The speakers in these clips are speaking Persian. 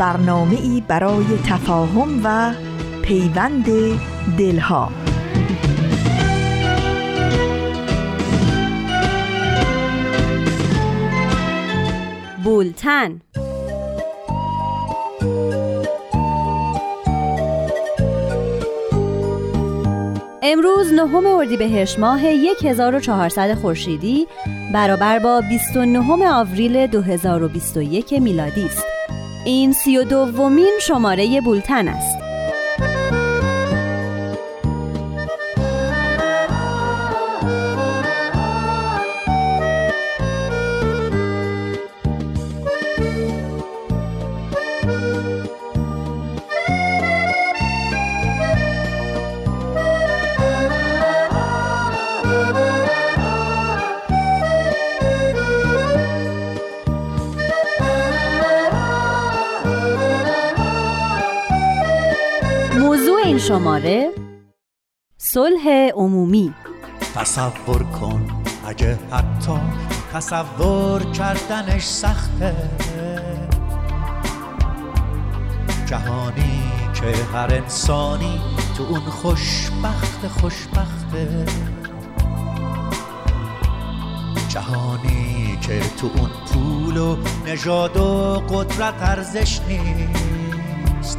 برنامه ای برای تفاهم و پیوند دلها بولتن امروز نهم اردیبهشت ماه 1400 خورشیدی برابر با 29 آوریل 2021 میلادی است. این سی و دومین شماره بولتن است. شماره صلح عمومی. تصور کن اگه حتی تصور کردنش سخته. جهانی که هر انسانی تو اون خوشبخت خوشبخته. جهانی که تو اون پول و نژاد و قدرت ارزش نیست.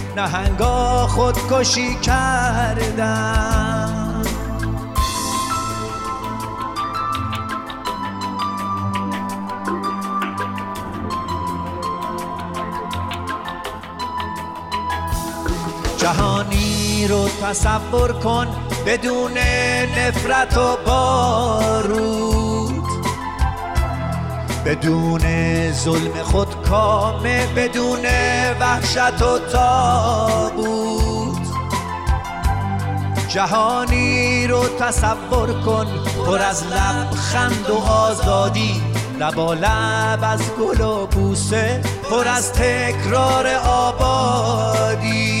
نهنگا خودکشی کردن. جهانی رو تصور کن بدون نفرت و بارود. بدون ظلم خود کامه بدون وحشت و تابود جهانی رو تصور کن پر از لبخند و آزادی. لبا لب از گل و بوسه پر از تکرار آبادی.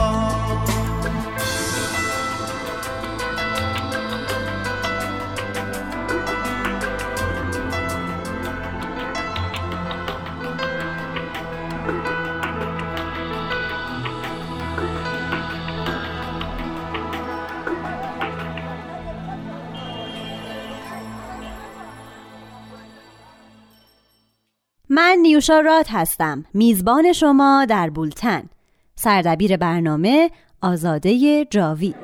من نیوشا رات هستم. میزبان شما در بولتن. سردبیر برنامه آزاده جاوید.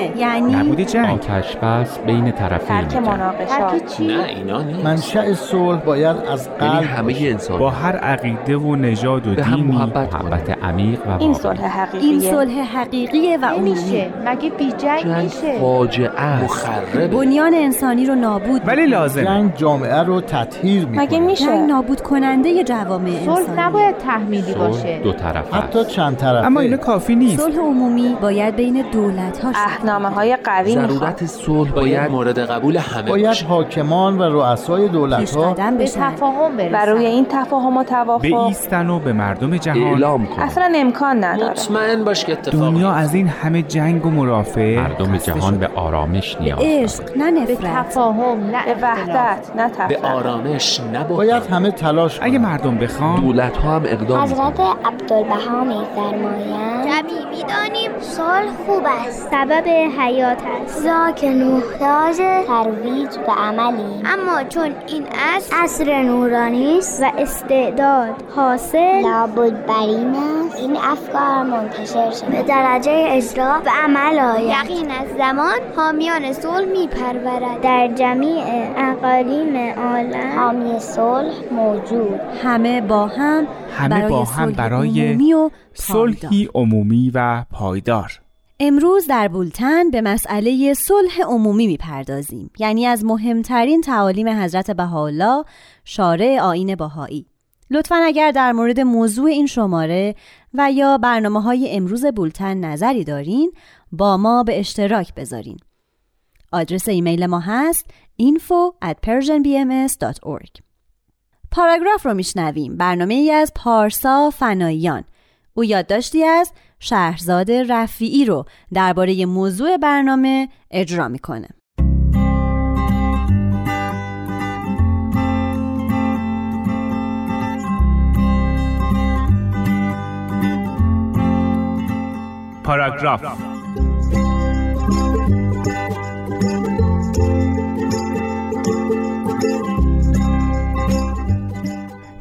معلومه یعنی نبودی جنگ. آتش بس بین طرفین ترک مناقشات نه اینا نیست. منشأ صلح باید از یعنی قلب همه انسان با هر عقیده و نژاد و دینی محبت محبت عمیق و این. صلح حقیقیه. این صلح حقیقیه و عمومی نمیشه. مگه بی جنگ جنگ میشه؟ فاجعه است. مخربه. بنیان انسانی رو نابود ولی لازمه. جنگ جامعه رو تطهیر مگه می‌کنه میشه؟ جنگ نابود کننده جوامع صلح انسانی. نباید تحمیلی صلح باشه. دو طرفه حتی. چند طرفه. اما اینو کافی نیست. صلح عمومی باید بین دولت ها اهنامه های قوی می‌خواد. ضرورت صلح باید مورد قبول همه باید باشه. حاکمان و رؤسای دولت ها به تفاهم برسن. و روی این تفاهم و به توافق ایستن و به مردم جهان اعلام کن. اصلا امکان نداره. مطمئن باش که اتفاق دنیا از این همه جنگ و مرافعه مردم جهان. به آرامش نیاز عشق نه به نفرت تفاهم نه به. وحدت نه به تفرقه. آرامش نبود باید همه تلاش اگه. مردم بخوان دولت ها هم اقدام حضرت. عبدالبها میفرمایند جمعی می‌دانیم صلح خوب است. سبب حیات است. ذاک محتاج ترویج و عملی. اما چون این اصر اصر نورانی است و استعداد حاصل لابد بر این است. این افکار منتشر شد به درجه اجرا و عمل آید. یقین از زمان حامیان صلح میپرورد. در جمیع اقالیم عالم حامی صلح موجود. همه با هم همه برای با هم برای صلحی عمومی و پایدار. امروز در بولتن به مسئله صلح عمومی می‌پردازیم یعنی از مهمترین تعالیم حضرت بهاءالله شارع آین بهایی لطفا اگر در مورد موضوع این شماره و یا برنامه های امروز بولتن نظری دارین با ما به اشتراک بذارین. آدرس ایمیل ما هست info at persianbms.org پاراگراف رو میشنویم برنامه ای از پارسا فناییان او یادداشتی از شهرزاد رفیعی رو درباره موضوع برنامه اجرا می‌کنه. پاراگراف.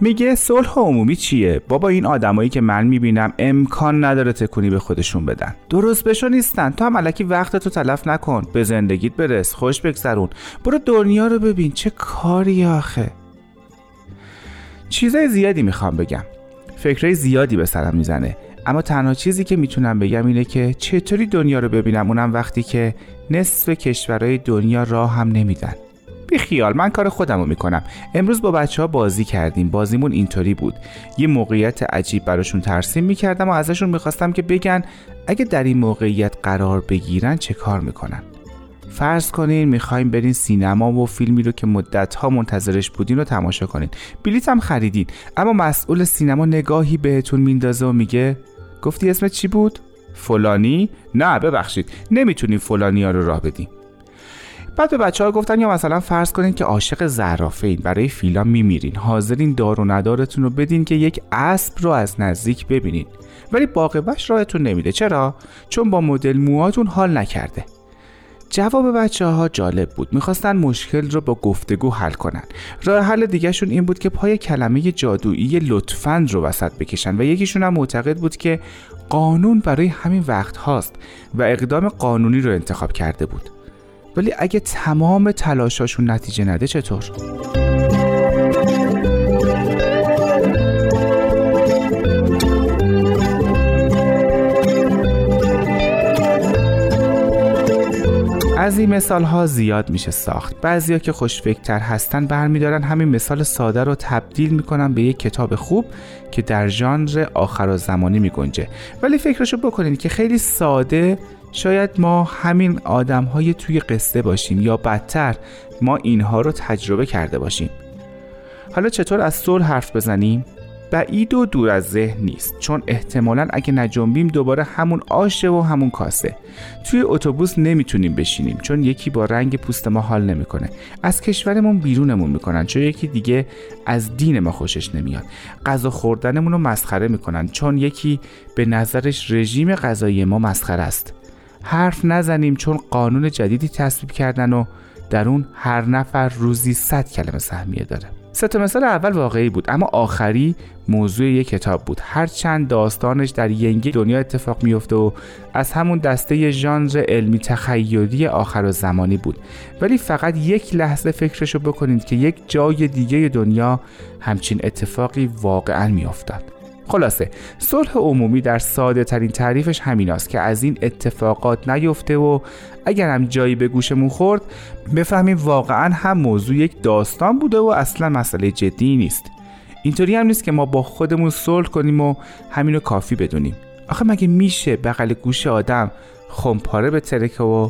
میگه صلح عمومی چیه؟ بابا این آدمایی که من می‌بینم امکان نداره تکونی به خودشون بدن. درست بشو نیستن. تو هم علکی وقتتو تلف نکن. به زندگیت برس. خوش بگذرون. برو دنیا رو ببین. چه کاری آخه. چیزای زیادی می‌خوام بگم. فکرهای زیادی به سرم می‌زنه. اما تنها چیزی که می‌تونم بگم اینه که چطوری دنیا رو ببینم اونم وقتی که نصف کشورهای دنیا راه هم نمیدن. بی خیال من کار خودم رو می‌کنم. امروز با بچه ها بازی کردیم. بازیمون اینطوری بود. یه موقعیت عجیب براشون ترسیم می‌کردم و ازشون می‌خواستم که بگن اگه در این موقعیت قرار بگیرن چه کار می‌کنن. فرض کنین می‌خوایم برین سینما و فیلمی رو که مدت ها منتظرش بودین رو تماشا کنین. بلیت هم خریدین. اما مسئول سینما نگاهی بهتون میندازه و میگه گفتی اسمت چی بود؟ فلانی؟ نه ببخشید. نمی‌تونیم فلانی ها رو راه بدیم. بعد به بچه ها گفتن یا مثلا فرض کنین که عاشق زرافین برای فیلم میمیرین حاضرین دار و ندارتون رو بدین که یک اسب رو از نزدیک ببینین. ولی باقیبش راهتون نمیده. چرا؟ چون با مدل موهاتون حال نکرده. جواب بچه ها جالب بود. می‌خواستن مشکل رو با گفتگو حل کنن. راه حل دیگهشون این بود که پای کلمه جادویی لطفاً رو وسط بکشن و یکیشون هم معتقد بود که قانون برای همین وقت هاست و اقدام قانونی رو انتخاب کرده بود. ولی اگه تمام تلاشاشون نتیجه نده چطور؟ از این مثال ها زیاد میشه ساخت بعضیا که خوشفکرتر هستن برمیدارن همین مثال ساده رو تبدیل می‌کنن به یک کتاب خوب که در ژانر آخر زمانی میگنجه ولی فکرشو بکنین که خیلی ساده شاید ما همین آدم های توی قصه باشیم یا بدتر ما اینها رو تجربه کرده باشیم. حالا چطور از صلح حرف بزنیم؟ بعید و دور از ذهن نیست چون احتمالا اگه نجنبیم دوباره همون آشه و همون کاسه. توی اتوبوس نمی‌تونیم بشینیم چون یکی با رنگ پوست ما حال نمی‌کنه. از کشورمون بیرونمون می‌کنن چون یکی دیگه از دین ما خوشش نمیاد. غذا خوردنمون رو مسخره می‌کنن چون یکی به نظرش رژیم غذایی ما مسخره است. حرف نزنیم چون قانون جدیدی تصویب کردن و در اون هر نفر روزی 100 کلمه سهمیه داره. سه تا مثال اول واقعی بود اما آخری موضوع یک کتاب بود. هرچند داستانش در ینگی دنیا اتفاق میفته و از همون دسته ژانر علمی تخیلی آخر و زمانی بود. ولی فقط یک لحظه فکرشو بکنید که یک جای دیگه دنیا همچین اتفاقی واقعا میافتاد. خلاصه صلح عمومی در ساده ترین تعریفش همیناست که از این اتفاقات نیفته و اگر هم جایی به گوشمون خورد بفهمیم واقعا هم موضوع یک داستان بوده و اصلا مسئله جدی نیست. اینطوری هم نیست که ما با خودمون صلح کنیم و همینو کافی بدونیم. آخه مگه میشه بغل گوش آدم خمپاره به ترکه و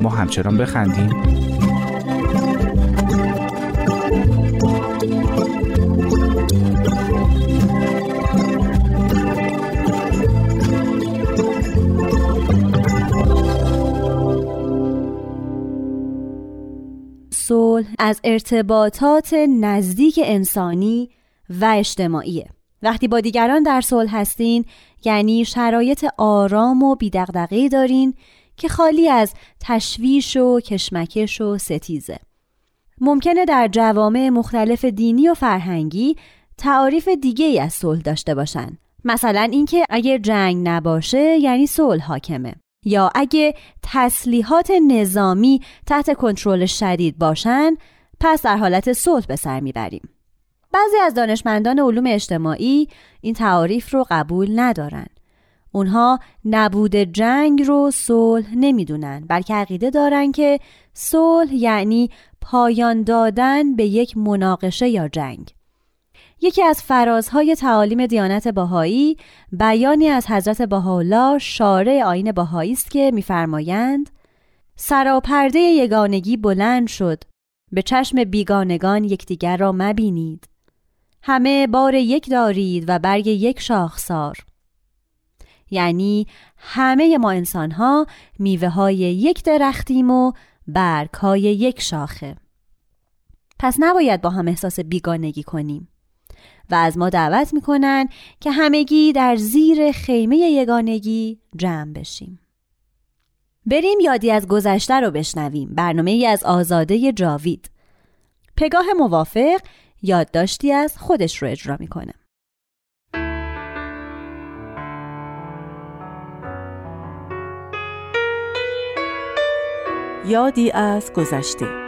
ما همچنان بخندیم؟ صلح از ارتباطات نزدیک انسانی و اجتماعیه. وقتی با دیگران در صلح هستین یعنی شرایط آرام و بیدقدقه دارین که خالی از تشویش و کشمکش و ستیزه. ممکنه در جوامع مختلف دینی و فرهنگی تعاریف دیگه ای از صلح داشته باشن. مثلا اینکه اگه جنگ نباشه یعنی صلح حاکمه. یا اگه تسلیحات نظامی تحت کنترل شدید باشن پس در حالت صلح به سر می‌بریم. بعضی از دانشمندان علوم اجتماعی این تعاریف رو قبول ندارن. اونها نبود جنگ رو صلح نمی‌دونن بلکه عقیده دارن که صلح یعنی پایان دادن به یک مناقشه یا جنگ. یکی از فرازهای تعالیم دیانت باهایی بیانی از حضرت بهاءالله شارع آین باهایی است که میفرمایند سراپرده یگانگی بلند شد به چشم بیگانگان یکدیگر را مبینید. همه بار یک دارید و برگ یک شاخسار. یعنی همه ما انسان ها میوه های یک درختیم و برگ های یک شاخه. پس نباید با هم احساس بیگانگی کنیم. و از ما دعوت می‌کنن که همگی در زیر خیمه یگانگی جمع بشیم. بریم یادی از گذشته رو بشنویم. برنامه ای از آزاده جاوید. پگاه موافق یادداشتی از خودش رو اجرا می‌کنه. یادی از گذشته.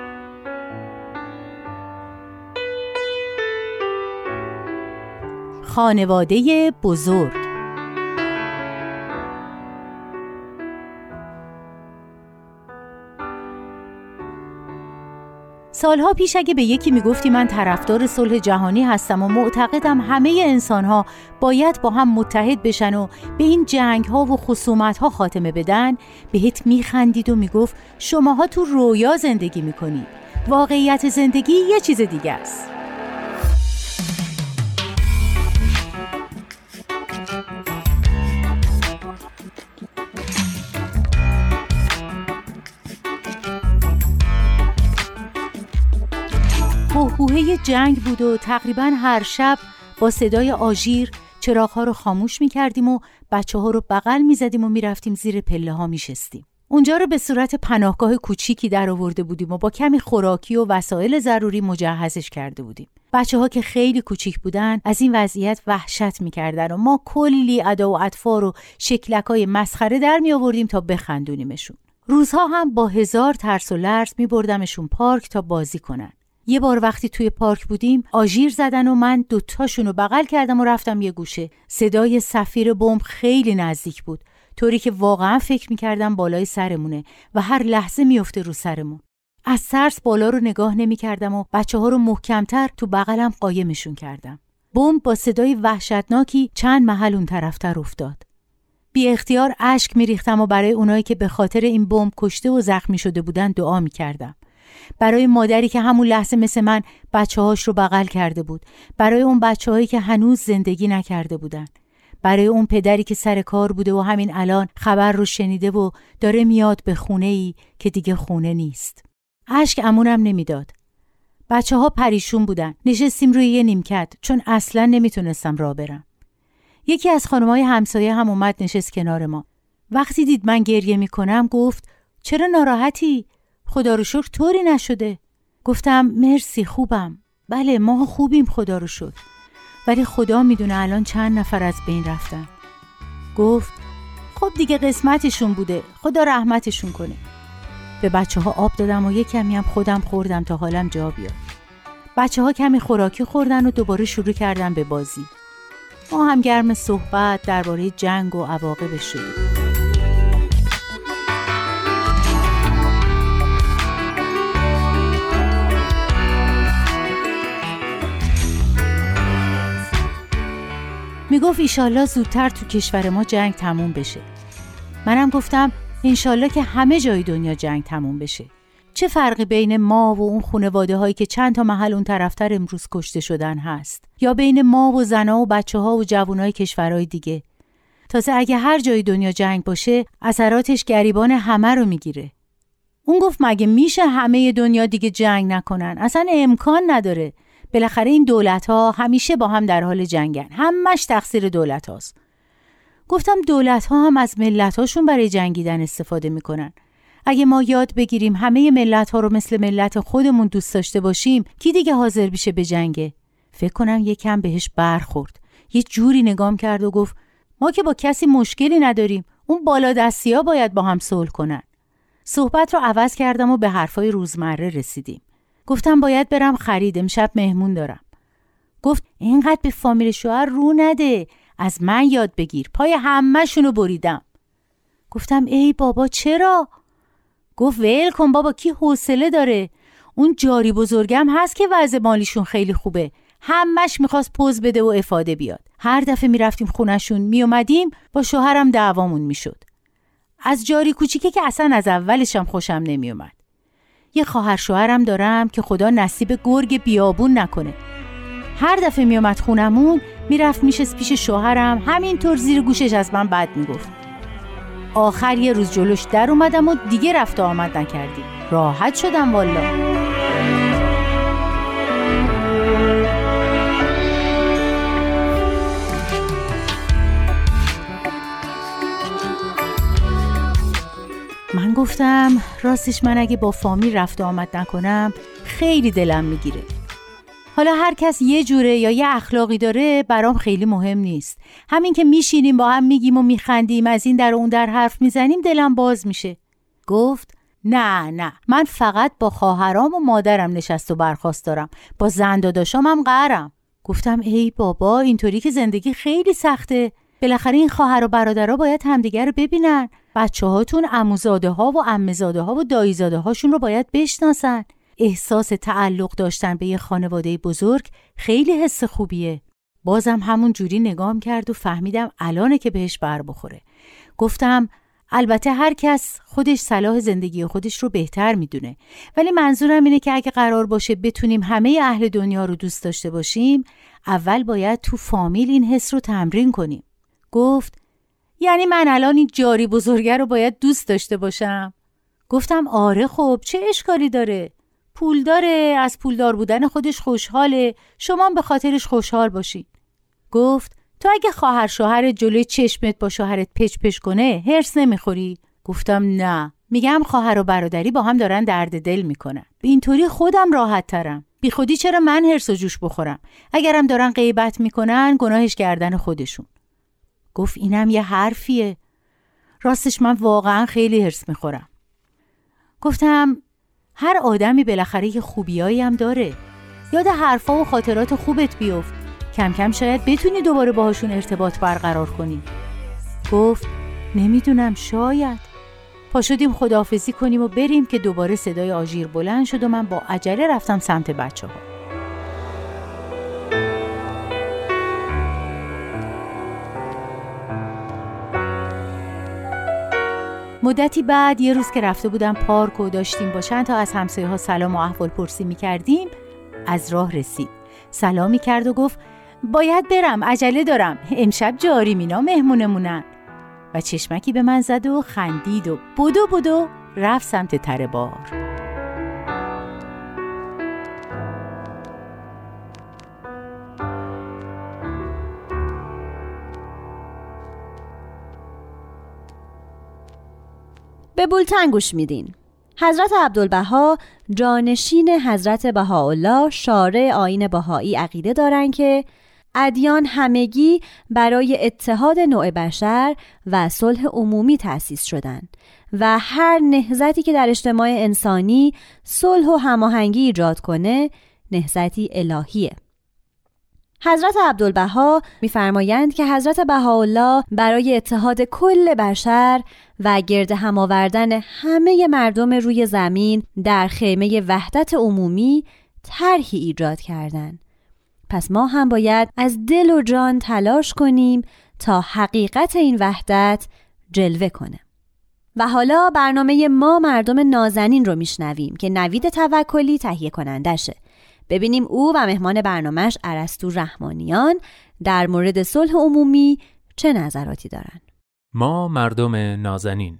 خانواده بزرگ. سالها پیش اگه به یکی می‌گفتی من طرفدار صلح جهانی هستم و معتقدم همه انسانها باید با هم متحد بشن و به این جنگ ها و خصومت ها خاتمه بدن بهت میخندید و می‌گفت شماها تو رویا زندگی می‌کنید. واقعیت زندگی یه چیز دیگه است. بوهه جنگ بود و تقریبا هر شب با صدای آژیر چراغها رو خاموش می کردیم و بچه ها رو بغل می زدیم و می رفتیم زیر پله ها می شستیم. اونجا رو به صورت پناهگاه کوچیکی در آورده بودیم و با کمی خوراکی و وسایل ضروری مجهزش کرده بودیم. بچه ها که خیلی کوچیک بودن از این وضعیت وحشت می‌کردن و ما کلی ادا و اطفار و شکلک های مسخره در می آوردیم تا بخندونیمشون. روزها هم با هزار ترس و لرز می بردمشون پارک تا بازی کنن. یه بار وقتی توی پارک بودیم آژیر زدن و من دوتاشون رو بغل کردم و رفتم یه گوشه. صدای سفیر بمب خیلی نزدیک بود. طوری که واقعا فکر می‌کردم بالای سرمونه و هر لحظه میفته رو سرمون. از ترس بالا رو نگاه نمی‌کردم و بچه ها رو محکمتر تو بغلم قایمشون کردم. بمب با صدای وحشتناکی چند محل اون طرفتر افتاد. بی اختیار اشک میریختم و برای اونایی که به خاطر این بمب کشته و زخمی شده بودن دعا می‌کردم. برای مادری که همون لحظه مثل من بچه هاش رو بغل کرده بود. برای اون بچه هایی که هنوز زندگی نکرده بودن. برای اون پدری که سر کار بوده و همین الان خبر رو شنیده و داره میاد به خونه ای که دیگه خونه نیست. اشک امونم نمی‌داد. بچه ها پریشون بودن. نشستیم روی یه نیمکت. چون اصلا نمی‌تونستم را برم. یکی از خانمای همسایه هم اومد نشست کنار ما. وقتی دید من گریه می‌کنم گفت چرا ناراحتی؟ خدا رو شکر طوری نشده. گفتم مرسی خوبم. بله ما خوبیم خدا رو شکر. ولی خدا می‌دونه الان چند نفر از بین رفتن. گفت خب دیگه قسمتشون بوده. خدا رحمتشون کنه. به بچه ها آب دادم و یک کمی هم خودم خوردم تا حالم جا بیاد. بچه ها کمی خوراکی خوردن و دوباره شروع کردن به بازی. ما هم گرم صحبت درباره جنگ و عواقبش شدیم می‌گفت ایشالله زودتر تو کشور ما جنگ تموم بشه. منم گفتم انشالله که همه جای دنیا جنگ تموم بشه. چه فرقی بین ما و اون خانواده هایی که چند تا محل اون طرفتر امروز کشته شدن هست؟ یا بین ما و زنا و بچه ها و جوانای کشورهای دیگه؟ تازه اگه هر جای دنیا جنگ باشه اثراتش گریبان همه رو می‌گیره. اون گفت مگه میشه همه دنیا دیگه جنگ نکنن؟ اصلا امکان نداره. بالاخره این دولت ها همیشه با هم در حال جنگن. همش تقصیر دولت هاست گفتم دولت ها هم از ملت هاشون برای جنگیدن استفاده می‌کنن. اگه ما یاد بگیریم همه ملت ها رو مثل ملت خودمون دوست داشته باشیم کی دیگه حاضر بشه به جنگه؟ فکر کنم یکم بهش برخورد. یه جوری نگام کرد و گفت ما که با کسی مشکلی نداریم. اون بالا دستی ها باید با هم صلح کنن. صحبت رو عوض کردم و به حرفای روزمره رسیدیم. گفتم باید برم خرید امشب مهمون دارم. گفت اینقدر به فامیل شوهر رو نده از من یاد بگیر. پای همهشونو بریدم. گفتم ای بابا چرا؟ گفت ول کن بابا کی حوصله داره؟ اون جاری بزرگم هست که وضع مالیشون خیلی خوبه. همش می‌خواست پوز بده و افاده بیاد. هر دفعه می‌رفتیم خونشون میومدیم با شوهرم دعوامون می‌شد. از جاری کوچیکه که اصلا از اولشم خوشم نمیومد یه خواهر شوهرم دارم که خدا نصیب گرگ بیابون نکنه. هر دفعه میومد خونمون می‌رفت میشست پیش شوهرم همینطور زیر گوشش از من بد می‌گفت. آخر یه روز جلوش در اومدم و دیگه رفت آمد نکردیم. راحت شدم والا. من گفتم راستش من اگه با فامیل رفت آمد نکنم خیلی دلم می‌گیره. حالا هر کس یه جوره یا یه اخلاقی داره برام خیلی مهم نیست. همین که میشینیم با هم میگیم و میخندیم از این در اون در حرف می‌زنیم دلم باز میشه. گفت نه نه. من فقط با خواهرام و مادرم نشست و برخواست دارم. با زنداداشام هم قرم گفتم ای بابا اینطوری که زندگی خیلی سخته. بالاخره این خواهر و برادرها باید همدیگر رو ببینن. بچه هاتون اموزاده ها و امزاده ها و دایزاده هاشون رو باید بشناسن. احساس تعلق داشتن به یه خانواده بزرگ خیلی حس خوبیه. بازم همون جوری نگام کرد و فهمیدم الانه که بهش بر بخوره. گفتم البته هر کس خودش صلاح زندگی خودش رو بهتر می‌دونه. ولی منظورم اینه که اگه قرار باشه بتونیم همه اهل دنیا رو دوست داشته باشیم اول باید تو فامیل این حس رو تمرین کنیم. گفت یعنی من الان این جاری بزرگه رو باید دوست داشته باشم. گفتم آره خب چه اشکالی داره؟ پول داره از پولدار بودن خودش خوشحاله شما به خاطرش خوشحال باشید گفت تو اگه خواهر شوهر جلوی چشمت با شوهرت پچ پچ کنه هرس نمی‌خوری. گفتم نه. میگم خواهر و برادری با هم دارن درد دل می‌کنن. به اینطوری خودم راحت ترم. بی خودی چرا من هرس و جوش بخورم؟ اگرم دارن غیبت می‌کنن گناهش گردن خودشون. گفت اینم یه حرفیه. راستش من واقعا خیلی هرس می‌خورم. گفتم هر آدمی بالاخره یه خوبیایی هم داره. یاد حرفا و خاطرات خوبت بیفت. کم کم شاید بتونی دوباره باهاشون ارتباط برقرار کنی. گفت نمی‌دونم شاید. پا شدیم خداحافظی کنیم و بریم که دوباره صدای آژیر بلند شد و من با عجله رفتم سمت بچه ها مدتی بعد یه روز که رفته بودم پارک و داشتیم با چند تا از همسایه ها سلام و احوال پرسی می کردیم از راه رسید. سلامی کرد و گفت باید برم عجله دارم. امشب جاری مینا مهمونمونن. و چشمکی به من زد و خندید و بدو بدو رفت سمت تره بار. به بولتن گوش میدین. حضرت عبدالبها جانشین حضرت بهاءالله شارع آین بهایی عقیده دارند که ادیان همگی برای اتحاد نوع بشر و صلح عمومی تأسیس شدند و هر نهزتی که در اجتماع انسانی صلح و هماهنگی ایجاد کنه نهزتی الهیه. حضرت عبدالبها میفرمایند که حضرت بهاءالله برای اتحاد کل بشر و گرد هم آوردن همه مردم روی زمین در خیمه وحدت عمومی طرحی ایجاد کردند. پس ما هم باید از دل و جان تلاش کنیم تا حقیقت این وحدت جلوه کنه. و حالا برنامه ما مردم نازنین رو میشنویم که نوید توکلی تهیه کنندشه. ببینیم او و مهمان برنامهش عرستو رحمانیان در مورد صلح عمومی چه نظراتی دارند. ما مردم نازنین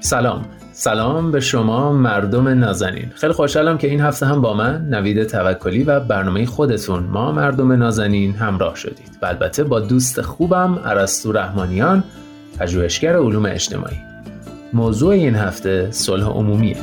سلام سلام به شما مردم نازنین. خیلی خوشحالم که این هفته هم با من نوید توکلی و برنامه خودتون ما مردم نازنین همراه شدید. و البته با دوست خوبم عرستو رحمانیان پژوهشگر علوم اجتماعی. موضوع این هفته صلح عمومیه.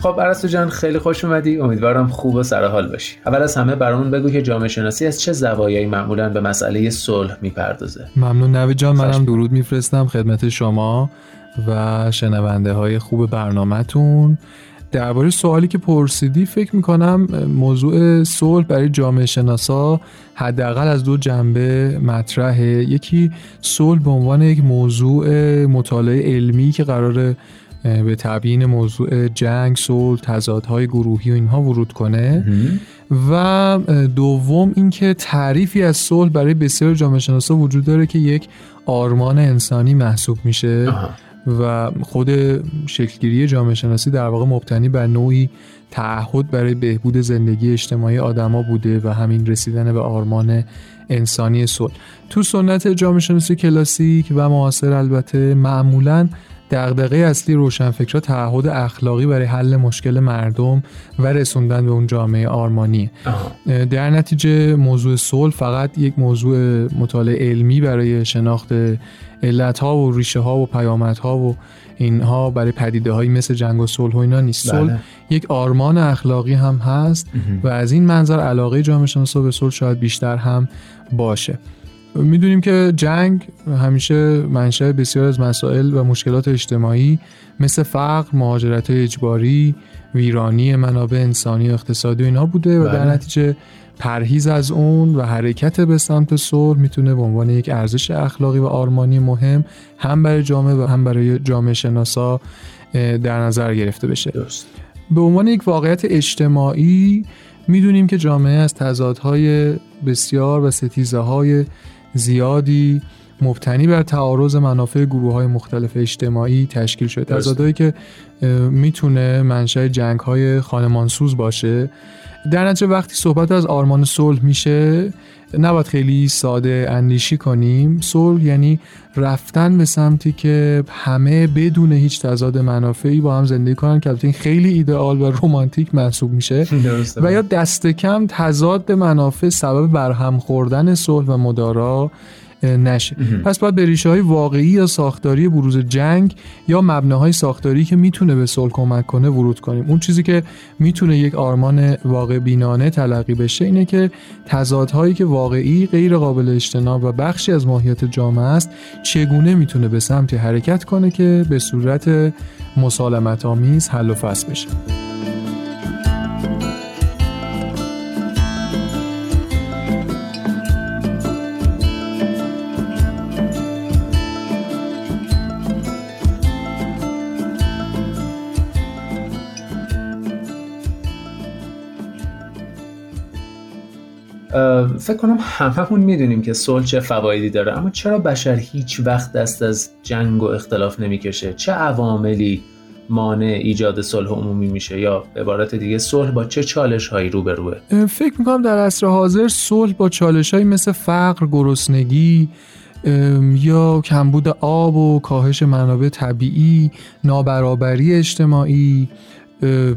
خب عرستو جان خیلی خوش اومدی. امیدوارم خوب و سر حال باشی. اول از همه برامون بگو که جامعه شناسی از چه زوایایی معمولا به مسئله صلح می‌پردازه. ممنون نوید جان منم درود میفرستم خدمت شما و شنونده های خوب برنامهتون. درباره سوالی که پرسیدی فکر می‌کنم موضوع صلح برای جامعه شناسا حداقل از دو جنبه مطرحه. یکی صلح به عنوان یک موضوع مطالعه علمی که قرار به تبیین موضوع جنگ، صلح، تضادهای گروهی و اینها ورود کنه. و دوم اینکه تعریفی از صلح برای بسیار جامعه شناسا وجود داره که یک آرمان انسانی محسوب میشه. و خود شکلگیری جامعه شناسی در واقع مبتنی بر نوعی تعهد برای بهبود زندگی اجتماعی آدما بوده و همین رسیدن به آرمان انسانی صلح. تو سنت جامعه شناسی کلاسیک و معاصر البته معمولاً دغدغه اصلی روشنفکرها تعهد اخلاقی برای حل مشکل مردم و رسوندن به اون جامعه آرمانی. در نتیجه موضوع صلح فقط یک موضوع مطالعه علمی برای شناخت علت ها و ریشه ها و پیامت ها و اینها برای پدیده هایی مثل جنگ و صلح و اینا نیست. بله. صلح یک آرمان اخلاقی هم هست و از این منظر علاقه جامعه شناسا به صلح شاید بیشتر هم باشه. می‌دونیم که جنگ همیشه منشأ بسیار از مسائل و مشکلات اجتماعی مثل فقر، مهاجرت اجباری، ویرانی منابع انسانی و اقتصادی و اینها بوده و در بله. نتیجه پرهیز از اون و حرکت به سمت صلح می‌تونه به عنوان یک ارزش اخلاقی و آرمانی مهم هم برای جامعه و هم برای جامعه شناسا در نظر گرفته بشه درست به عنوان یک واقعیت اجتماعی می‌دونیم که جامعه از تضادهای بسیار و ستیزه های زیادی مبتنی بر تعارض منافع گروه های مختلف اجتماعی تشکیل شده. تضادهایی که می‌تونه منشأ جنگ های خانمانسوز باشه در نتیجه وقتی صحبت از آرمان صلح میشه نباید خیلی ساده اندیشی کنیم. صلح یعنی رفتن به سمتی که همه بدون هیچ تضاد منافعی با هم زندگی کنن که البته این خیلی ایدئال و رمانتیک محسوب میشه. و یا دست کم تضاد منافع سبب برهم خوردن صلح و مدارا. نشه. پس باید به ریشه های واقعی یا ساختاری بروز جنگ یا مبناهای ساختاری که می‌تونه به صلح کمک کنه ورود کنیم. اون چیزی که می‌تونه یک آرمان واقع بینانه تلقی بشه اینه که تضادهایی که واقعی غیر قابل اجتناب و بخشی از ماهیت جامعه است چگونه می‌تونه به سمتی حرکت کنه که به صورت مسالمت آمیز حل و فصل بشه. فکر کنم هممون می‌دونیم که صلح چه فوایدی داره اما چرا بشر هیچ وقت دست از جنگ و اختلاف نمی‌کشه؟ چه عواملی مانع ایجاد صلح عمومی میشه؟ یا به عبارت دیگه صلح با چه چالش هایی روبروه فکر می‌کنم در عصر حاضر صلح با چالش مثل فقر، گرسنگی، یا کمبود آب و کاهش منابع طبیعی نابرابری اجتماعی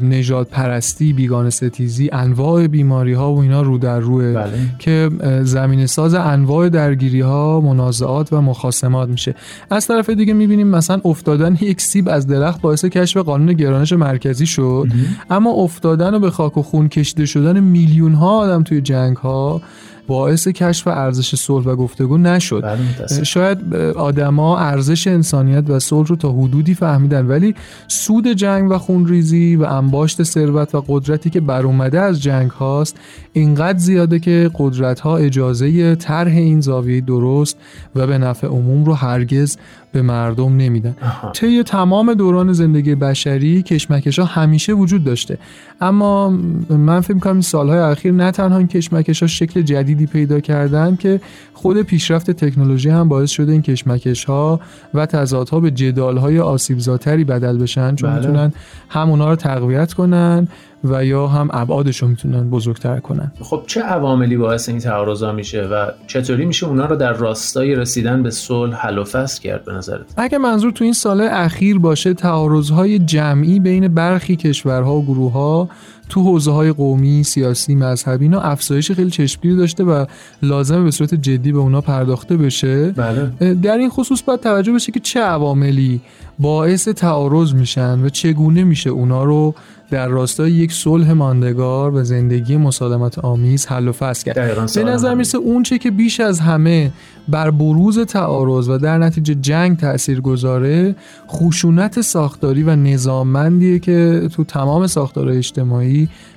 نجات پرستی بیگانه ستیزی انواع بیماری ها و اینا رو در روه بله. که زمین ساز انواع درگیری ها منازعات و مخاسمات میشه. از طرف دیگه می‌بینیم مثلا افتادن یک سیب از درخت باعث کشف قانون گرانش مرکزی شد. اما افتادن و به خاک و خون کشیده شدن میلیون ها آدم توی جنگ ها باعث کشف ارزش صلح و گفتگو نشد بله،. شاید آدما ارزش انسانیت و صلح رو تا حدودی فهمیدن ولی سود جنگ و خونریزی و انباشت ثروت و قدرتی که بر اومده از جنگ هاست اینقدر زیاده که قدرت ها اجازه طرح این زاویه درست و به نفع عموم رو هرگز به مردم نمیدن. طی تمام دوران زندگی بشری کشمکش ها همیشه وجود داشته. اما من فکر می‌کنم این سالهای اخیر نه تنها این کشمکش ها شکل جدیدی پیدا کردن که خود پیشرفت تکنولوژی هم باعث شده این کشمکش ها و تضادها به جدال های آسیبزاتری بدل بشن. چون بله. می‌تونن هم اونا رو تقویت کنن و یا هم ابعادش رو می‌تونن بزرگتر کنن. خب چه عواملی باعث این تعارضا میشه و چطوری میشه اونا رو در راستای رسیدن به صلح حل و فصل کرد به نظرت؟ اگه منظور تو این سال اخیر باشه تعارضهای جمعی بین برخی کشورها و گروهها تو حوزه های قومی، سیاسی، مذهبی اینا افزایش خیلی چشمگیری داشته و لازمه به صورت جدی به اونا پرداخته بشه. بله. در این خصوص باید توجه بشه که چه عواملی باعث تعارض میشن و چگونه میشه اونا رو در راستای یک صلح ماندگار و زندگی مسالمت آمیز حل و فصل کرد. به نظر. می‌رسه اون چه که بیش از همه بر بروز تعارض و در نتیجه جنگ تأثیر گذاره خشونت ساختاری و نظاممندیه که تو تمام ساختارهای اجتماعی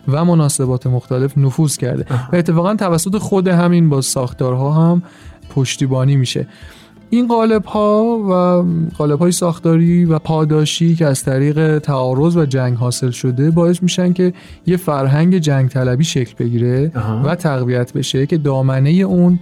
و مناسبات مختلف نفوذ کرده. و اتفاقا توسط خود همین با ساختارها هم پشتیبانی میشه. این قالب ها و قالب های ساختاری و پاداشی که از طریق تعارض و جنگ حاصل شده باعث میشن که یه فرهنگ جنگ طلبی شکل بگیره. و تقویت بشه که دامنه اون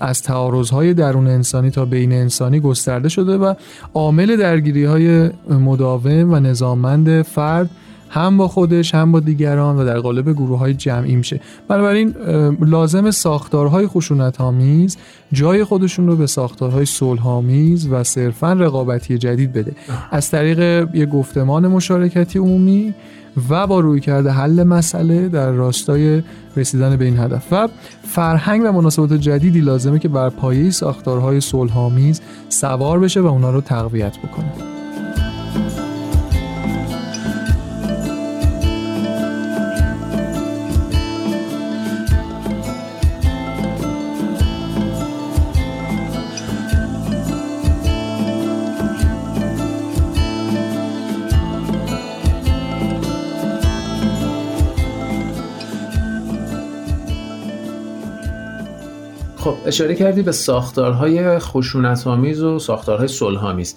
از تعارضهای درون انسانی تا بین انسانی گسترده شده و عامل درگیری های مداوم و نظاممند فرد هم با خودش هم با دیگران و در قالب گروه های جمعی میشه. بنابراین لازم ساختارهای خشونت آمیز جای خودشون رو به ساختارهای صلح آمیز و صرفا رقابتی جدید بده. از طریق یه گفتمان مشارکتی عمومی و با روی کرده حل مسئله در راستای رسیدن به این هدف. و فرهنگ و مناسبات جدیدی لازمه که بر پایه ساختارهای صلح آمیز سوار بشه و اونا رو تقویت بکنه. خب اشاره کردی به ساختارهای خشونت آمیز و ساختارهای صلح آمیز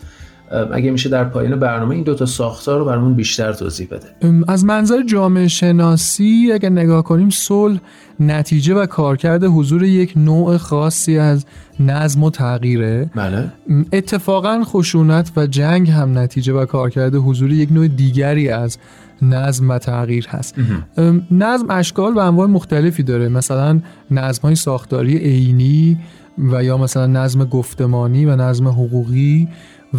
اگه میشه در پایان برنامه این دوتا ساختار رو برامون بیشتر توضیح بده. از منظر جامعه شناسی اگر نگاه کنیم صلح نتیجه و کارکرد حضور یک نوع خاصی از نظم و تغییره. بله. اتفاقا خشونت و جنگ هم نتیجه و کارکرد حضور یک نوع دیگری از نظم و تغییر هست. نظم اشکال و انواع مختلفی داره. مثلا نظم های ساختاری عینی و یا مثلا نظم گفتمانی و نظم حقوقی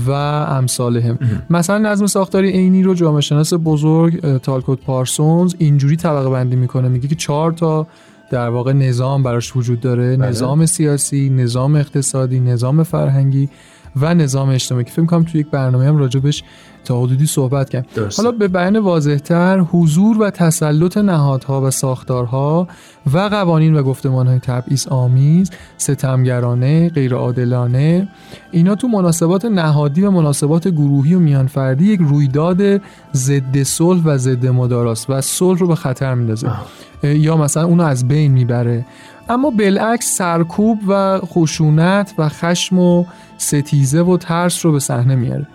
و امثال هم مثلا نظم ساختاری عینی رو جامعه شناس بزرگ تالکوت پارسونز اینجوری طبقه بندی می‌کنه. میگه که چهار تا در واقع نظام براش وجود داره. بله. نظام سیاسی نظام اقتصادی نظام فرهنگی و نظام اجتماعی. که فکر کنم توی یک برنامه هم راجبش تا حدودی صحبت کردیم درسته. حالا به بیان واضحتر حضور و تسلط نهادها و ساختارها و قوانین و گفتمانهای تبعیض آمیز ستمگرانه غیرعادلانه اینا تو مناسبات نهادی و مناسبات گروهی و میانفردی یک رویداد ضد صلح و ضد مداراست و صلح رو به خطر میندازه. یا مثلا اونو از بین می‌بره. اما بالعکس سرکوب و خشونت و خشم و ستیزه و ترس رو به صحنه میاره.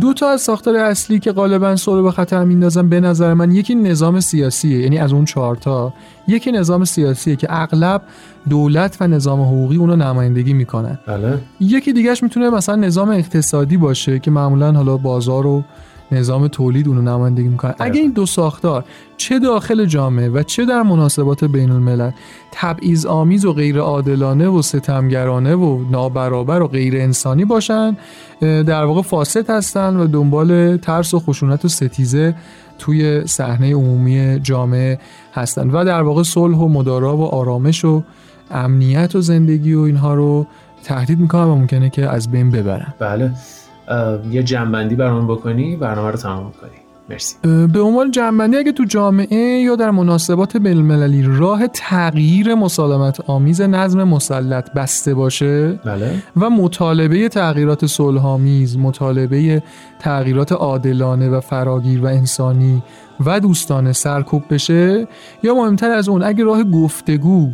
دو تا از ساختار اصلی که غالبا رو به خطر میندازن به نظر من یکی نظام سیاسیه یعنی از اون چهار تا. یکی نظام سیاسیه که اغلب دولت و نظام حقوقی اونو نمایندگی می‌کنن بله. یکی دیگهش می‌تونه مثلا نظام اقتصادی باشه که معمولا حالا بازار و نظام تولید اونو نمایندگی می‌کنن. اگه این دو ساختار چه داخل جامعه و چه در مناسبات بین الملل تبعیض آمیز و غیر عادلانه و ستمگرانه و نابرابر و غیر انسانی باشن در واقع فاسد هستن و دنبال ترس و خشونت و ستیزه توی صحنه عمومی جامعه هستن و در واقع صلح و مدارا و آرامش و امنیت و زندگی و اینها رو تهدید می‌کنن و ممکنه که از بین ببرن. بله. یه جنبندی برام بکنی برنامه رو تمام کنی مرسی به عنوان جنبندی اگه تو جامعه یا در مناسبات بین‌المللی راه تغییر مسالمت آمیز نظم مسلط بسته باشه بله. و مطالبه تغییرات صلحآمیز مطالبه تغییرات عادلانه و فراگیر و انسانی و دوستانه سرکوب بشه یا مهمتر از اون اگه راه گفتگو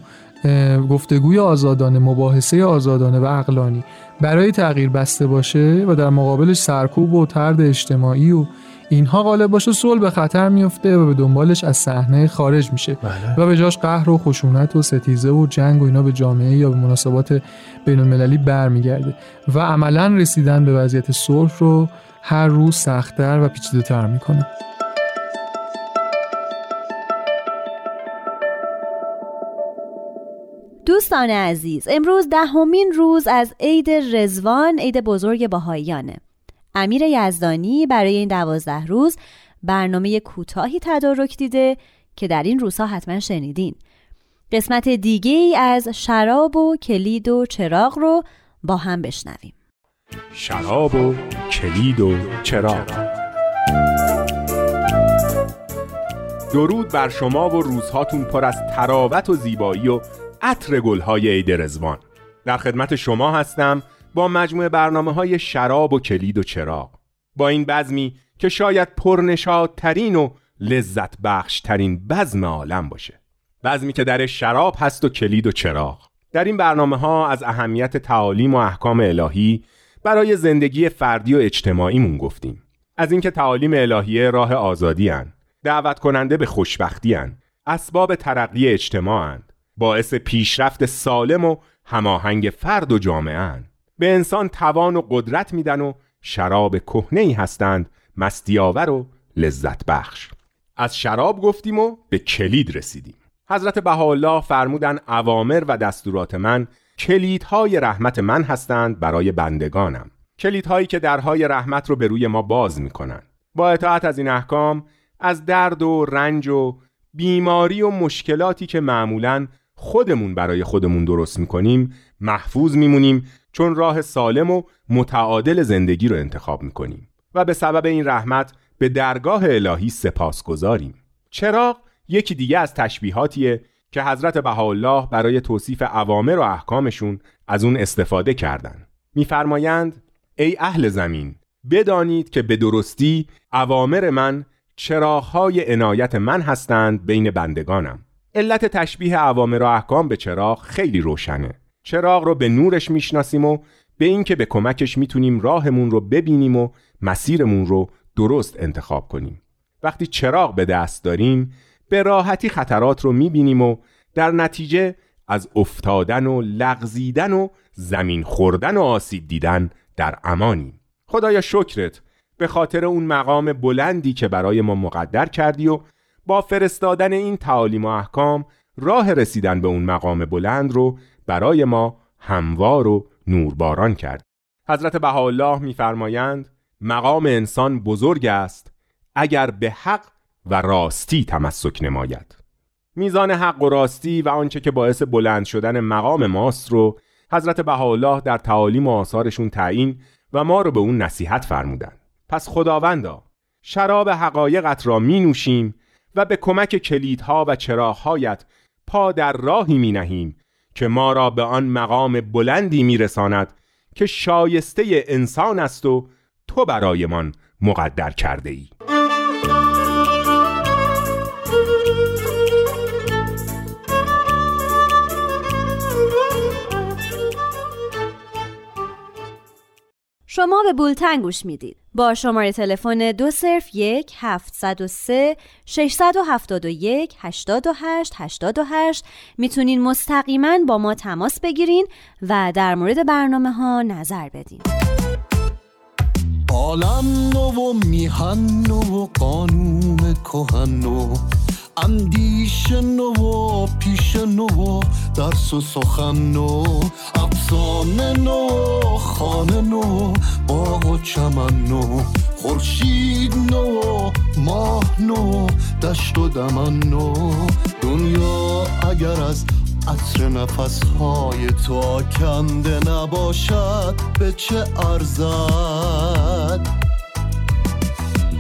گفتگوی آزادانه مباحثه آزادانه و عقلانی برای تغییر بسته باشه و در مقابلش سرکوب و ترد اجتماعی و اینها غالب باشه صلح به خطر میفته و به دنبالش از صحنه خارج میشه. بله. و به جاش قهر و خشونت و ستیزه و جنگ و اینا به جامعه یا به مناسبات بین المللی برمیگرده. و عملا رسیدن به وضعیت صلح رو هر روز سختتر و پیچیده تر می‌کنه. دوستان عزیز امروز دهمین روز از عید رزوان عید بزرگ باهاییانه امیر یزدانی برای این دوازده روز برنامه کوتاهی تدارک دیده که در این روزها حتما شنیدین. قسمت دیگه ای از شراب و کلید و چراغ رو با هم بشنویم. شراب و کلید و چراغ. درود بر شما و روزهاتون پر از تراوت و زیبایی و عطر گلهای عید رزوان در خدمت شما هستم با مجموعه برنامه های شراب و کلید و چراغ با این بزمی که شاید پرنشادترین و لذت بخشترین بزم عالم باشه بزمی که در شراب هست و کلید و چراغ در این برنامه ها از اهمیت تعالیم و احکام الهی برای زندگی فردی و اجتماعیمون گفتیم از اینکه تعالیم الهیه راه آزادی هن. دعوت کننده به خوشبختی هن. اسباب ترقی اجتماع باعث پیشرفت سالم و هماهنگ فرد و جامعه. به انسان توان و قدرت میدن و شراب کهنه هستند مستیاور و لذت بخش. از شراب گفتیم و به کلید رسیدیم. حضرت بهاءالله فرمودن اوامر و دستورات من کلیدهای رحمت من هستند برای بندگانم. کلیدهایی که درهای رحمت رو به روی ما باز می‌کنن با اطاعت از این احکام از درد و رنج و بیماری و مشکلاتی که معمولا خودمون برای خودمون درست می‌کنیم محفوظ میمونیم چون راه سالم و متعادل زندگی رو انتخاب می‌کنیم. و به سبب این رحمت به درگاه الهی سپاس گذاریم چراغ یکی دیگه از تشبیهاتیه که حضرت بهاءالله برای توصیف عوامر و احکامشون از اون استفاده کردن. میفرمایند ای اهل زمین بدانید که به درستی عوامر من چراغهای عنایت من هستند بین بندگانم. علت تشبیه عوامر و احکام به چراغ خیلی روشنه. چراغ رو به نورش می‌شناسیم و به اینکه به کمکش می‌تونیم راهمون رو ببینیم و مسیرمون رو درست انتخاب کنیم. وقتی چراغ به دست داریم به راحتی خطرات رو می‌بینیم و در نتیجه از افتادن و لغزیدن و زمین خوردن و آسیب دیدن در امانیم. خدایا شکرت به خاطر اون مقام بلندی که برای ما مقدر کردی و با فرستادن این تعالیم و احکام راه رسیدن به اون مقام بلند رو برای ما هموار و نورباران کرد. حضرت بهاءالله میفرمایند مقام انسان بزرگ است اگر به حق و راستی تمسک نماید. میزان حق و راستی و آنچه که باعث بلند شدن مقام ماست رو حضرت بهاءالله در تعالیم و آثارشون تعیین و ما رو به اون نصیحت فرمودند پس خداوندا شراب حقایقت را می نوشیم و به کمک کلیدها و چراغهایت پا در راهی می نهیم که ما را به آن مقام بلندی می رساند که شایسته انسان است و تو برایمان مقدر کرده ای. شما به بولتن گوش می‌دید با شماره تلفن دو صرف یک هفتصد و سه ششصد و هفتاد و یک هشتاد و هشت هشتاد و هشت. می‌تونین مستقیما با ما تماس بگیرین و در مورد برنامه ها نظر بدین. عالم نو و میهن نو و قانون کهن نو اندیش نو و پیش نو و درس و سخن نو افسانه نو خانه نو باغ و چمن نو خورشید نو ماه نو دشت و دمن نو. دنیا اگر از عطر نفس های تو آکنده نباشد به چه ارزد؟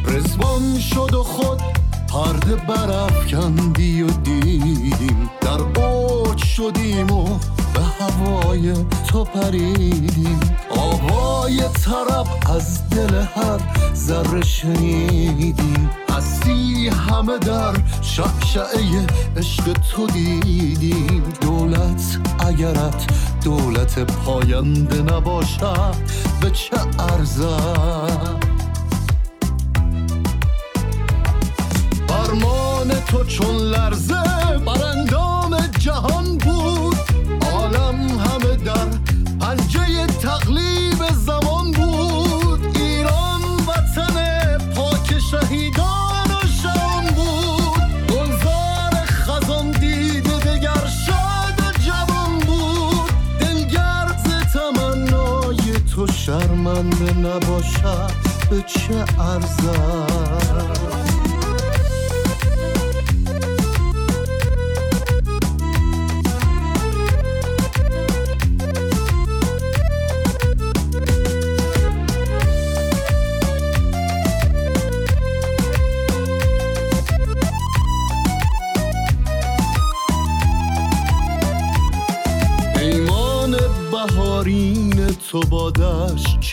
رزوان شد و خود پرده برافکندی و دیدیم در اوج شدیم و به هوای تو پریدیم آوای طرب از دل هر ذره شنیدیم هستی همه در شعشعه عشق تو دیدیم دولت اگرت دولت پاینده نباشد به چه ارزد فرمان تو چون لرزه بر اندام جهان بود. عالم همه در پنجه تقلیب زمان بود. ایران وطن پاک شهیدان و شام بود. گلزار خزان دیده دگر شاد و جوان بود. دلگرد تمنای تو شرمنده نباشد به چه ارزد؟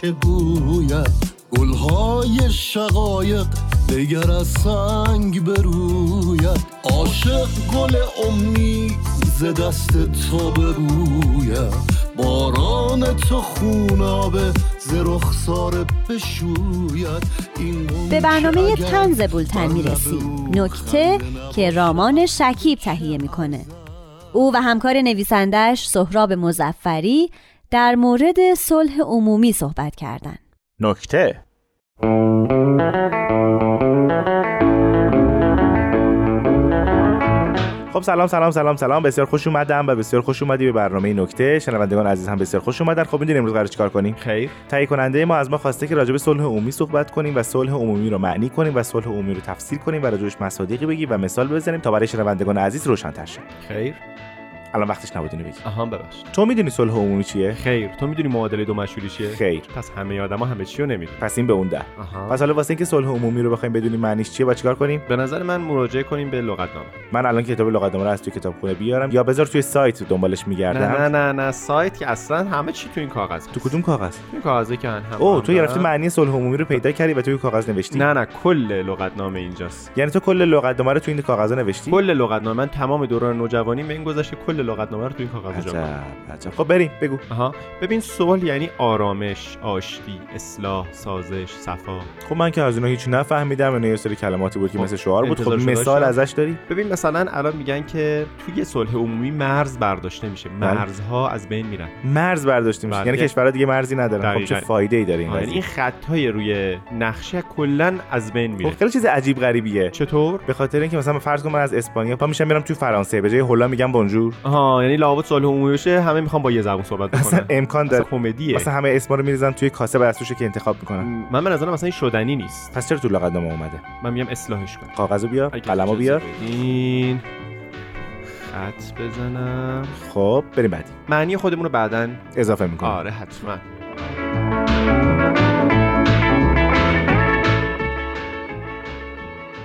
چه گوید؟ گلهای شقایق دگر از سنگ بروید. عاشق گل امید ز دست تو بروید. باران تو خونابه ز رخسار بشوید. این به برنامه تنز بولتن می‌رسیم نکته که رامان شکیب تهیه می‌کنه. او و همکار نویسندش سهراب مزفری در مورد صلح عمومی صحبت کردند. نکته. خب سلام سلام سلام سلام. بسیار خوش اومدم و بسیار خوش اومدی به برنامه نکته. شنوندگان عزیز هم بسیار خوش اومدن. خب می‌دونیم امروز قرار چیکار کنیم؟ خیر. تهیه کننده ما از ما خواسته که راجع به صلح عمومی صحبت کنیم و صلح عمومی رو معنی کنیم و صلح عمومی رو تفسیر کنیم و راجعش مصادیقی بگیم و مثال بزنیم تا برای شنوندگان عزیز روشن‌تر شه. خیر. الان وقتش نبود اینو بگی آها ببخشید. تو می‌دونی صلح عمومی چیه؟ خیر. تو می‌دونی معادله دو مشهوری چیه؟ خیر. پس همه آدما همه چی رو نمی‌دونن. پس این به اون ده. آها. پس حالا واسه اینکه صلح عمومی رو بخوایم بدونیم معنیش چیه با چیکار کنیم؟ به نظر من مراجعه کنیم به لغتنامه. من الان کتاب لغتنامه رو از توی کتابخونه بیارم. یا بذار توی سایت دنبالش میگردم. نه نه نه نه. سایت که اصلا همه چی تو این کاغذ تو کدوم کاغذ؟ این کاغذی که هم او تو گرفتی معنی صلح عمومی رو پیدا کردی و توی کاغذ نوشتی. نه نه. کل لغتنامه اینجاست. یعنی تو کل لغتنامه رو توی این کاغذ نوشتی؟ کل لغتنامه. من تمام دوران نوجوانی به این گذشته کل لغتنامه رو تو این کاغذ عجب عجب. خب بریم بگو. آها. ببین صلح یعنی آرامش آشتی اصلاح سازش صفا. خب من که از اینا هیچ نفهمیدم اینا یه سری کلماتی بود که خب، مثل شعار بود. خب مثال. ازش داری؟ ببین مثلا الان میگن که توی صلح عمومی مرز برداشته میشه. بله. مرزها از بین میرن. مرز برداشته میشه. بله. یعنی کشورها دیگه مرزی ندارن. خب چه. فایده ای داره این آره، این قضیه خطهای روی نقشه کلا از بین میره. خب خیلی چیز عجیب غریبیه. چطور؟ به خاطر اینکه مثلا فرض کن من از اسپانیا پا میشم میرم توی فرانسه. به جای هلا میگم بونجور. آها یعنی لابد صلح عمومی بشه همه می‌خوان با یه زبون صحبت اصلا بکنن. امکان داره. اصلا کمدیه. مثلا همه اسما رو میریزن توی کاسه توشه که انتخاب می‌کنن. من به نظرم مثلا این شدنی نیست. پس چرا تو لغتنامه اومده؟ من میگم اصلاحش کن. کاغذو بیار قلمو بیار. بدین. خط بزنم. خب بریم بعدی. معنی خودمون رو بعدا اضافه می‌کنم. آره حتما.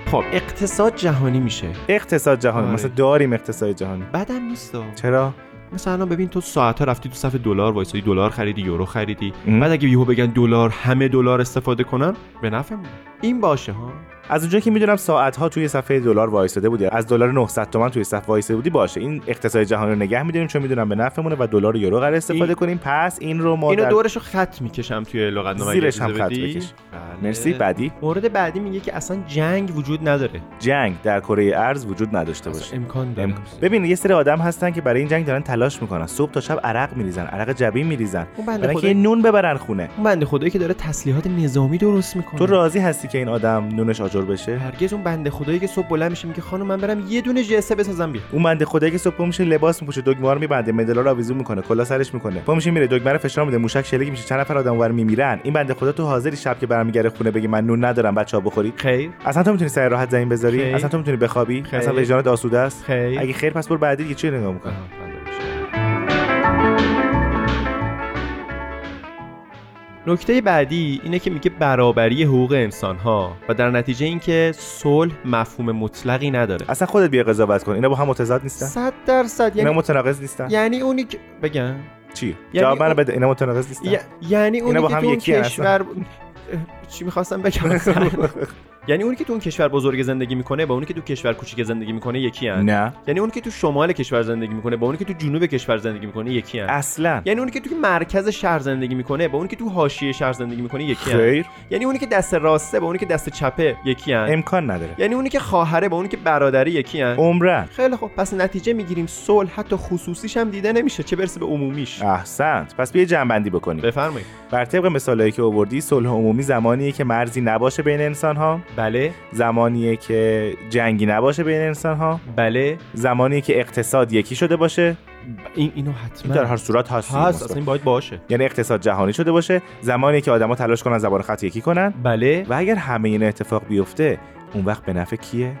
خب اقتصاد جهانی میشه. اقتصاد جهانی آره. مثلا داریم اقتصاد جهانی. بدم نیست. چرا؟ مثلا ببین تو ساعت ها رفتی تو صف دلار وایسادی دلار خریدی یورو خریدی. ام. بعد اگه یهو بگن دلار همه دلار استفاده کنن به نفعمون این باشه ها؟ از اونجایی که می‌دونم ساعت ها توی صفحه دلار وایساده بودی از دلار 900 تومن توی صف وایساده بودی باشه. این اقتصاد جهانی رو نگه میداریم چون می‌دونم به نفعمونه و دلار و یورو قرار استفاده این- کنیم. پس این رو ما اینو در- دورش رو خط می‌کشم توی لغتنامه زیرش هم خط. بکش. بله. مرسی. بعدی؟ مورد بعدی میگه که اصلا جنگ وجود نداره. جنگ در کره ارز وجود نداشته باشه. امکان داره. ببین یه سری آدم هستن که برای این جنگ دارن تلاش می‌کنن. صبح تا شب عرق میریزن عرق جبین میریزن. برای اینکه خدایی- نون ببرن خونه. اون بنده خدایی که داره تسلیحات نظامی درست می‌کنه. تو راضی هستی که این آدم نونش آجر بشه هرگز اون بنده خدایی که صبح بلند میشه میگه خانم من برم یه دونه جسه بسازم بیا اون بنده خدایی که صبح میشه لباس میپوشه دگمه رو میبنده مدلا رو آویزون می‌کنه کلا سرش می‌کنه. پا میشه میره دگمه رو فشار میده موشک شلیک میشه چند نفر آدم اونور میمیرن. این بنده خدا تو حاضری شب که برمیگره خونه بگی من نون ندارم بچه‌ها بخورید. خیر. اصلا تو می‌تونی سر راحت زمین بذاری؟ خیر. اصلا تو می‌تونی بخوابی؟ خیر. اصلا وجدانت آسوده است؟ خیر. اگه خیر پس برو بعدی چی نگاه می‌کنی. نکته بعدی اینه که میگه برابری حقوق انسان ها و در نتیجه اینکه صلح مفهوم مطلقی نداره. اصلا خودت بیا قضاوت کن. اینا با هم متضاد نیستن؟ صد درصد. اینا یعنی متناقض نیستن؟ یعنی اونی که بگم. چی؟ یعنی جواب منو بده. اینا متناقض نیستن؟ ی- یعنی اونی که تو. کشور چی می‌خواستم بگم؟ یعنی اونی که تو اون کشور بزرگ زندگی می‌کنه با اونی که تو کشور کوچیک زندگی می‌کنه یکی هن. نه یعنی اونی که تو شمال کشور زندگی می‌کنه با اونی که تو جنوب کشور زندگی می‌کنه یکی هن. اصلا یعنی اونی که تو مرکز شهر زندگی می‌کنه با اونی که تو حاشیه شهر زندگی می‌کنه یکی هن. خیر یعنی اونی که دست راسته با اونی که دست چپه یکی هن. امکان نداره یعنی اونی که خواهره با اونی که برادری یکی هن. عمرن خیلی خب پس نتیجه می‌گیریم صلح حتی خصوصیش هم دیده نمیشه چه برسه به عمومیش احسنت پس بیا جنبندی بکنیم بفرمایید بر طبق مثالایی که آوردی صلح عمومی زمانیه که مرزی نباشه بین انسان ها بله. زمانیه که جنگی نباشه بین انسان ها بله. زمانیه که اقتصاد یکی شده باشه. این اینو حتما این در هر صورت هست. هست. اصلا این باید باشه. یعنی اقتصاد جهانی شده باشه. زمانی که آدما تلاش کنن زبان خط یکی کنن. بله. و اگر همه این اتفاق بیفته اون وقت به نفع کیه؟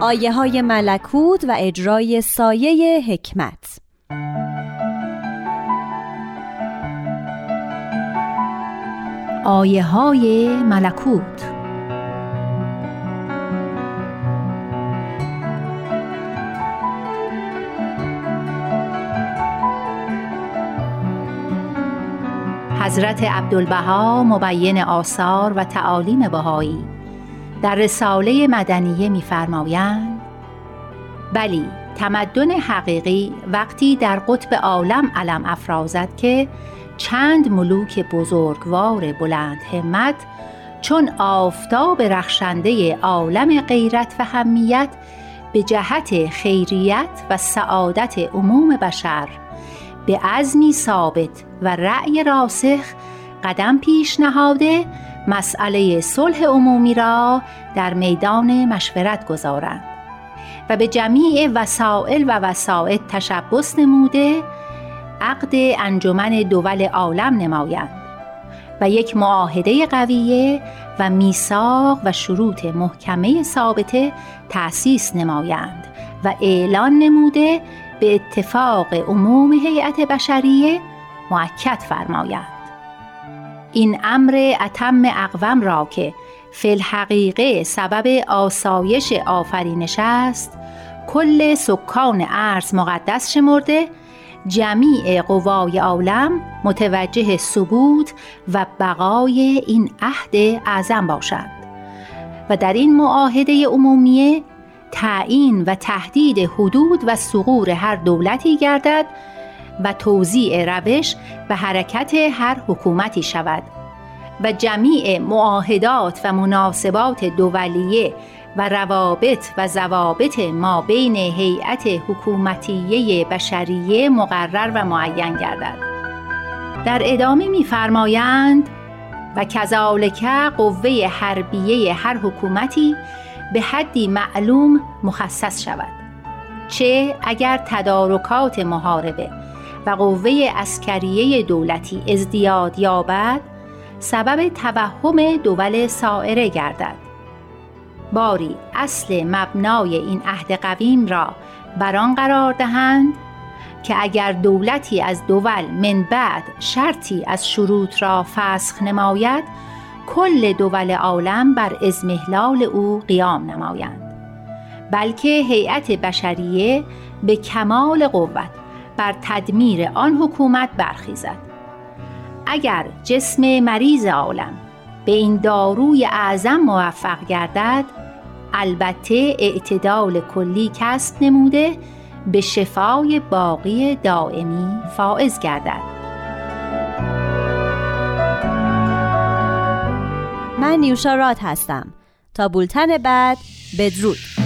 آیه های ملکوت و اجرای سایه حکمت. آیه های ملکوت. حضرت عبدالبها مبین آثار و تعالیم بهایی در رساله مدنیه می‌فرمایند بلی تمدن حقیقی وقتی در قطب عالم علم افرازد که چند ملوک بزرگوار بلند همت چون آفتاب رخشنده عالم غیرت و همیت به جهت خیریت و سعادت عموم بشر به عزمی ثابت و رأی راسخ قدم پیش نهاده مسئله صلح عمومی را در میدان مشورت گذارند. و به جمیع وسائل و وسائط تشبس نموده عقد انجمن دول عالم نمایند و یک معاهده قویه و میثاق و شروط محکمه ثابته تأسیس نمایند و اعلان نموده به اتفاق عموم هیئت بشریه معکد فرمایند. این امر اتم اقوم را که فی الحقیقه سبب آسایش آفرینش است کل سکان ارز مقدس شمرده جمیع قوای عالم متوجه ثبوت و بقای این عهد اعظم باشند. و در این معاهده عمومیه تعیین و تهدید حدود و سغور هر دولتی گردد و توزیع روش و حرکت هر حکومتی شود. و جمیع معاهدات و مناسبات دولیه و روابط و ضوابط ما بین هیئت حکومتیه بشریه مقرر و معین گردد. در ادامه می‌فرمایند و کذالک قوه حربیه هر حکومتی به حدی معلوم مخصص شود چه اگر تدارکات محاربه و قوه اسکریه دولتی ازدیاد یابد سبب توهم دول سائره گردد. باری اصل مبنای این عهد قویم را بران قرار دهند که اگر دولتی از دول من بعد شرطی از شروط را فسخ نماید کل دول عالم بر ازمهلال او قیام نمایند. بلکه هیئت بشریه به کمال قوت بر تدمیر آن حکومت برخیزد. اگر جسم مریض عالم به این داروی اعظم موفق گردد البته اعتدال کلی کسب نموده به شفای باقی دائمی فائز گردد. من نیوشا راد هستم. تا بولتن بعد بدرود.